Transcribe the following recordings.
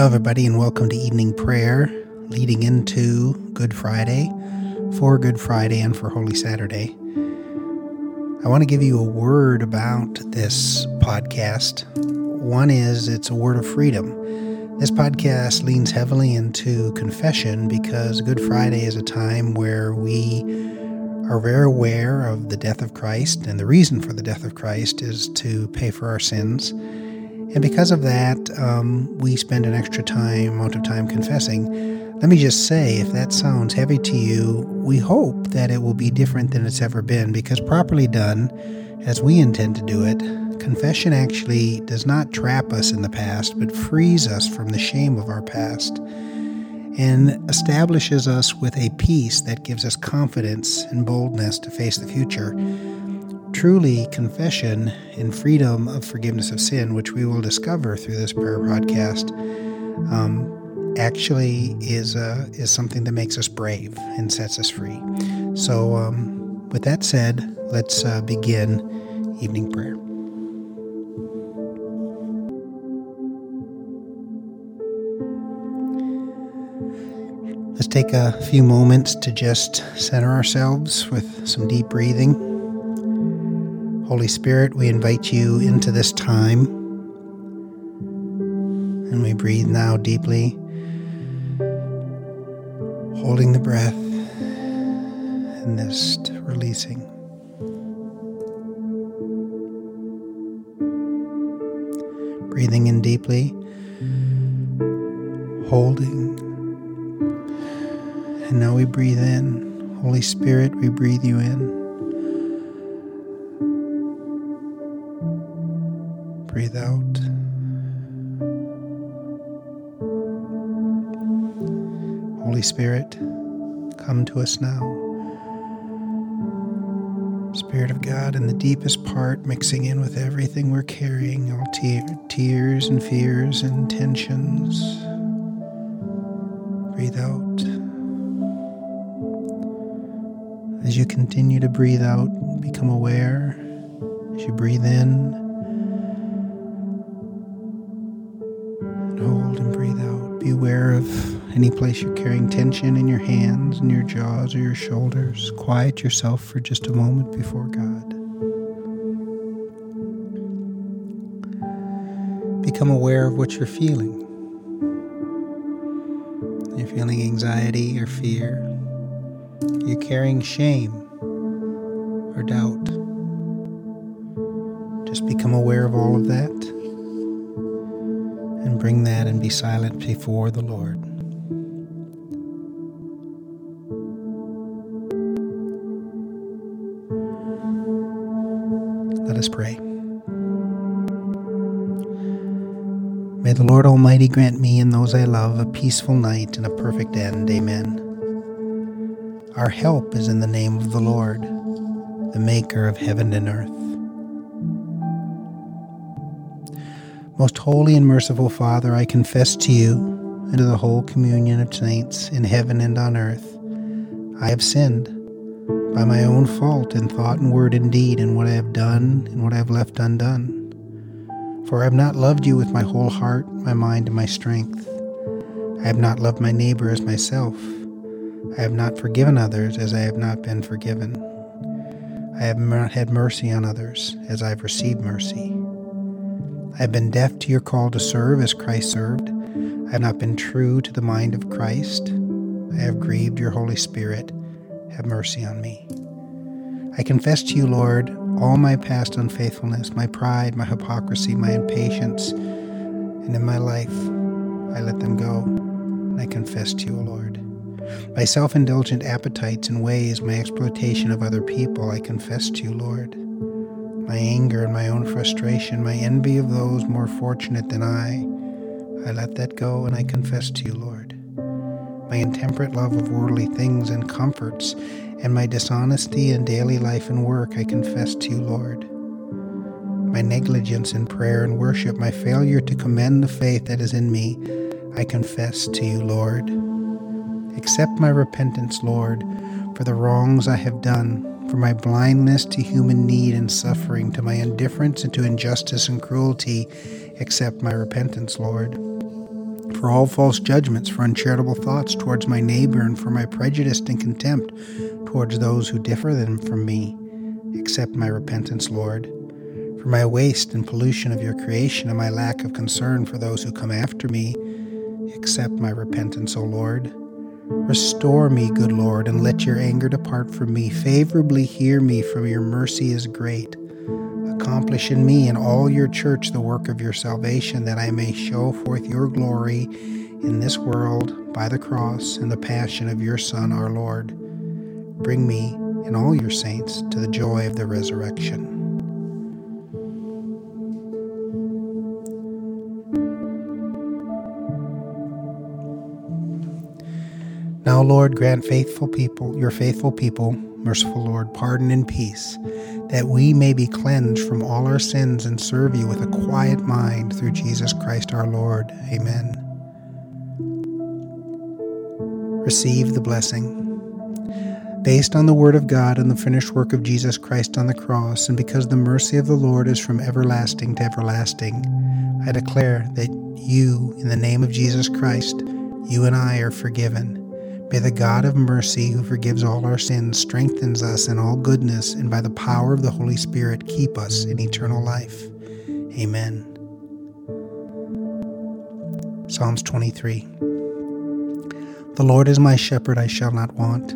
Hello, everybody, and welcome to evening prayer leading into Good Friday, for Good Friday, and for Holy Saturday. I want to give you a word about this podcast. One is it's a word of freedom. This podcast leans heavily into confession because Good Friday is a time where we are very aware of the death of Christ, and the reason for the death of Christ is to pay for our sins. And because of that, um, we spend an extra time, amount of time confessing. Let me just say, if that sounds heavy to you, we hope that it will be different than it's ever been, because properly done, as we intend to do it, confession actually does not trap us in the past, but frees us from the shame of our past and establishes us with a peace that gives us confidence and boldness to face the future truly confession and freedom of forgiveness of sin, which we will discover through this prayer podcast, um, actually is uh, is something that makes us brave and sets us free. So, um, with that said, let's uh, begin evening prayer. Let's take a few moments to just center ourselves with some deep breathing. Holy Spirit, we invite you into this time. And we breathe now deeply, holding the breath and just releasing. Breathing in deeply, holding. And now we breathe in. Holy Spirit, we breathe you in. Breathe out. Holy Spirit, come to us now. Spirit of God, in the deepest part, mixing in with everything we're carrying, all te- tears and fears and tensions. Breathe out. As you continue to breathe out, become aware. As you breathe in, Aware of any place you're carrying tension in your hands and your jaws or your shoulders. Quiet yourself for just a moment before God. Become aware of what you're feeling. You're feeling anxiety or fear. You're carrying shame or doubt. Just become aware of all of that bring that and be silent before the Lord. Let us pray. May the Lord Almighty grant me and those I love a peaceful night and a perfect end. Amen. Our help is in the name of the Lord, the Maker of heaven and earth. Most holy and merciful Father, I confess to you and to the whole communion of saints in heaven and on earth, I have sinned by my own fault in thought and word and deed, in what I have done and what I have left undone. For I have not loved you with my whole heart, my mind, and my strength. I have not loved my neighbor as myself. I have not forgiven others as I have not been forgiven. I have not had mercy on others as I have received mercy. I have been deaf to your call to serve as Christ served. I have not been true to the mind of Christ. I have grieved your Holy Spirit. Have mercy on me. I confess to you, Lord, all my past unfaithfulness, my pride, my hypocrisy, my impatience, and in my life, I let them go. And I confess to you, Lord. My self indulgent appetites and ways, my exploitation of other people, I confess to you, Lord my anger and my own frustration, my envy of those more fortunate than I. I let that go and I confess to you, Lord. My intemperate love of worldly things and comforts, and my dishonesty in daily life and work, I confess to you, Lord. My negligence in prayer and worship, my failure to commend the faith that is in me, I confess to you, Lord. Accept my repentance, Lord, for the wrongs I have done, for my blindness to human need and suffering, to my indifference and to injustice and cruelty, accept my repentance, Lord. for all false judgments, for uncharitable thoughts towards my neighbor, and for my prejudice and contempt towards those who differ than from me. Accept my repentance, Lord, for my waste and pollution of your creation and my lack of concern for those who come after me. Accept my repentance, O Lord. Restore me, good Lord, and let your anger depart from me. Favorably hear me, for your mercy is great. Accomplish in me and all your church the work of your salvation, that I may show forth your glory in this world by the cross and the passion of your Son, our Lord. Bring me and all your saints to the joy of the resurrection. Now, Lord, grant faithful people, your faithful people, merciful Lord, pardon and peace, that we may be cleansed from all our sins and serve you with a quiet mind through Jesus Christ our Lord. Amen. Receive the blessing. Based on the Word of God and the finished work of Jesus Christ on the cross, and because the mercy of the Lord is from everlasting to everlasting, I declare that you, in the name of Jesus Christ, you and I are forgiven May the God of mercy, who forgives all our sins, strengthens us in all goodness, and by the power of the Holy Spirit, keep us in eternal life. Amen. Psalms 23 The Lord is my shepherd, I shall not want.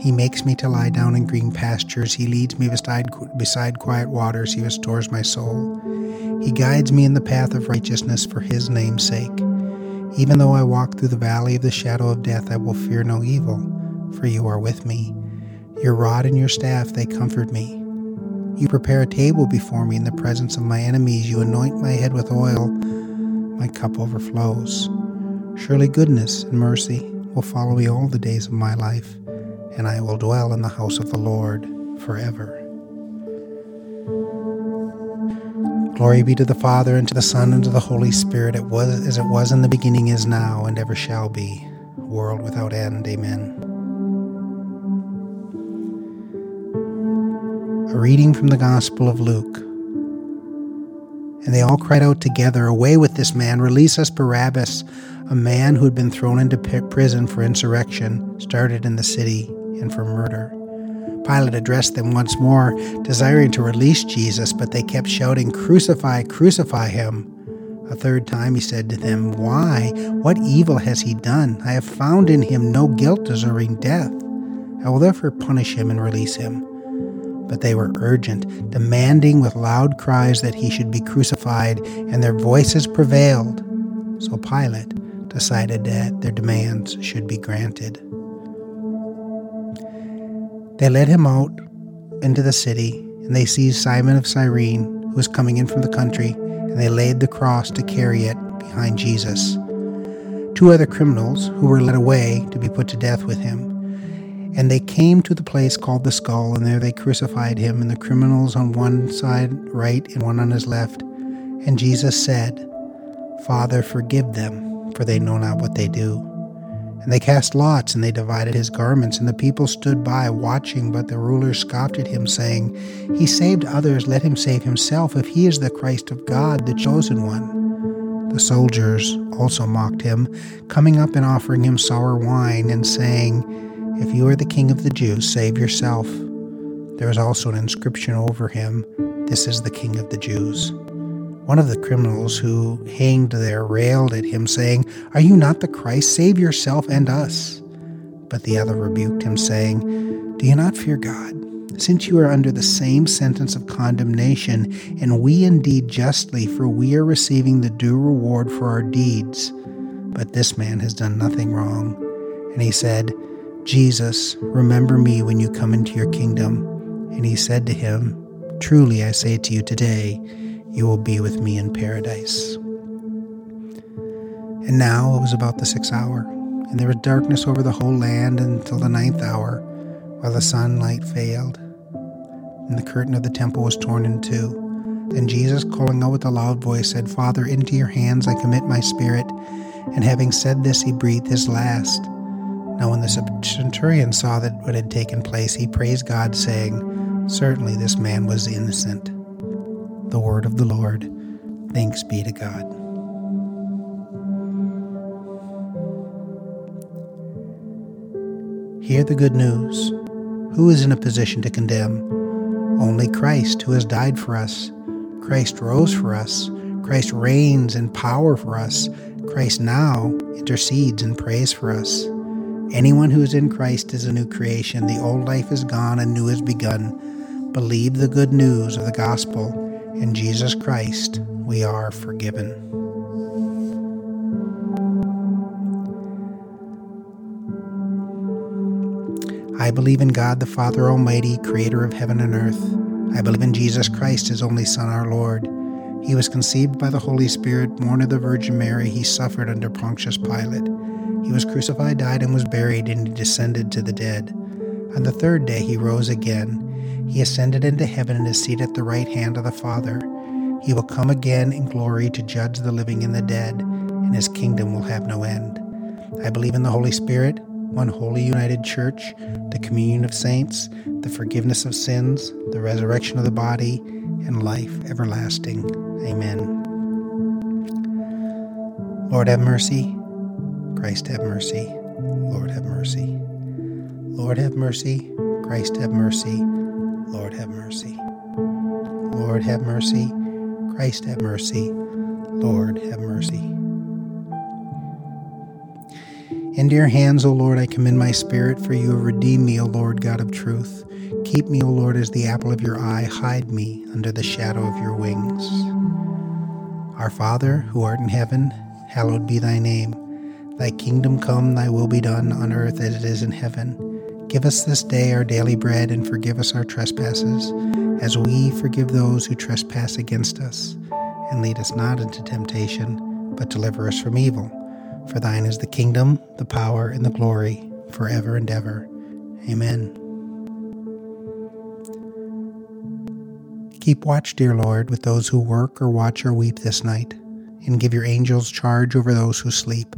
He makes me to lie down in green pastures. He leads me beside, beside quiet waters. He restores my soul. He guides me in the path of righteousness for his name's sake. Even though I walk through the valley of the shadow of death, I will fear no evil, for you are with me. Your rod and your staff, they comfort me. You prepare a table before me in the presence of my enemies. You anoint my head with oil. My cup overflows. Surely goodness and mercy will follow me all the days of my life, and I will dwell in the house of the Lord forever. Glory be to the Father, and to the Son, and to the Holy Spirit, it was as it was in the beginning, is now, and ever shall be, world without end. Amen. A reading from the Gospel of Luke. And they all cried out together, Away with this man, release us Barabbas, a man who had been thrown into prison for insurrection, started in the city, and for murder. Pilate addressed them once more, desiring to release Jesus, but they kept shouting, Crucify, crucify him. A third time he said to them, Why? What evil has he done? I have found in him no guilt deserving death. I will therefore punish him and release him. But they were urgent, demanding with loud cries that he should be crucified, and their voices prevailed. So Pilate decided that their demands should be granted. They led him out into the city, and they seized Simon of Cyrene, who was coming in from the country, and they laid the cross to carry it behind Jesus. Two other criminals who were led away to be put to death with him. And they came to the place called the skull, and there they crucified him, and the criminals on one side right and one on his left. And Jesus said, Father, forgive them, for they know not what they do. And they cast lots, and they divided his garments. And the people stood by, watching, but the rulers scoffed at him, saying, He saved others, let him save himself, if he is the Christ of God, the chosen one. The soldiers also mocked him, coming up and offering him sour wine, and saying, If you are the king of the Jews, save yourself. There was also an inscription over him, This is the king of the Jews. One of the criminals who hanged there railed at him, saying, Are you not the Christ? Save yourself and us. But the other rebuked him, saying, Do you not fear God? Since you are under the same sentence of condemnation, and we indeed justly, for we are receiving the due reward for our deeds. But this man has done nothing wrong. And he said, Jesus, remember me when you come into your kingdom. And he said to him, Truly I say to you today, you will be with me in paradise. And now it was about the sixth hour, and there was darkness over the whole land until the ninth hour, while the sunlight failed, and the curtain of the temple was torn in two. Then Jesus, calling out with a loud voice, said, Father, into your hands I commit my spirit. And having said this, he breathed his last. Now, when the centurion saw that what had taken place, he praised God, saying, Certainly this man was innocent the word of the Lord. Thanks be to God. Hear the good news. Who is in a position to condemn? Only Christ, who has died for us. Christ rose for us. Christ reigns in power for us. Christ now intercedes and prays for us. Anyone who is in Christ is a new creation. The old life is gone and new is begun. Believe the good news of the gospel in Jesus Christ, we are forgiven. I believe in God the Father Almighty, creator of heaven and earth. I believe in Jesus Christ, his only Son, our Lord. He was conceived by the Holy Spirit, born of the Virgin Mary. He suffered under Pontius Pilate. He was crucified, died, and was buried, and he descended to the dead. On the third day he rose again. He ascended into heaven and is seated at the right hand of the Father. He will come again in glory to judge the living and the dead, and his kingdom will have no end. I believe in the Holy Spirit, one holy united church, the communion of saints, the forgiveness of sins, the resurrection of the body, and life everlasting. Amen. Lord, have mercy. Christ have mercy. Lord have mercy. Lord have mercy. Christ have mercy. Lord have mercy. Lord have mercy. Christ have mercy. Lord have mercy. Into your hands, O Lord, I commend my spirit, for you have redeemed me, O Lord God of truth. Keep me, O Lord, as the apple of your eye. Hide me under the shadow of your wings. Our Father, who art in heaven, hallowed be thy name. Thy kingdom come, thy will be done on earth as it is in heaven. Give us this day our daily bread, and forgive us our trespasses, as we forgive those who trespass against us. And lead us not into temptation, but deliver us from evil. For thine is the kingdom, the power, and the glory, forever and ever. Amen. Keep watch, dear Lord, with those who work or watch or weep this night, and give your angels charge over those who sleep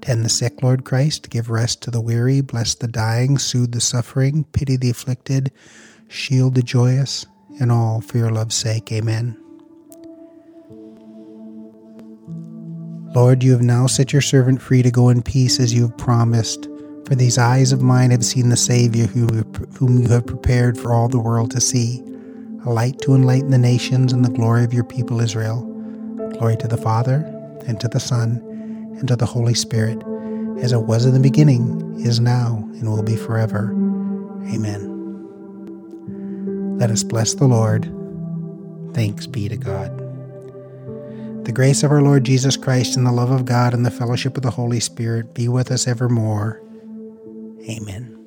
Tend the sick, Lord Christ. Give rest to the weary. Bless the dying. Soothe the suffering. Pity the afflicted. Shield the joyous. And all for your love's sake. Amen. Lord, you have now set your servant free to go in peace as you have promised. For these eyes of mine have seen the Savior whom you have prepared for all the world to see, a light to enlighten the nations and the glory of your people Israel. Glory to the Father, and to the Son, and to the Holy Spirit, as it was in the beginning, is now, and will be forever. Amen. Let us bless the Lord. Thanks be to God. The grace of our Lord Jesus Christ and the love of God and the fellowship of the Holy Spirit be with us evermore. Amen.